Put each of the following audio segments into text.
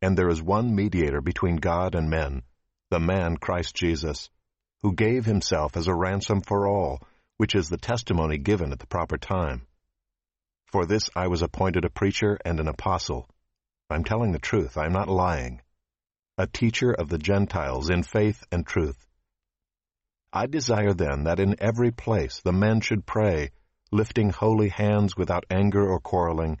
and there is one mediator between God and men, the man Christ Jesus, who gave himself as a ransom for all, which is the testimony given at the proper time. For this I was appointed a preacher and an apostle. I'm telling the truth, I'm not lying. A teacher of the Gentiles in faith and truth. I desire then that in every place the men should pray, lifting holy hands without anger or quarreling,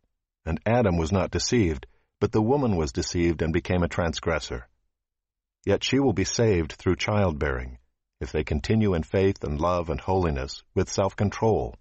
And Adam was not deceived, but the woman was deceived and became a transgressor. Yet she will be saved through childbearing, if they continue in faith and love and holiness, with self-control,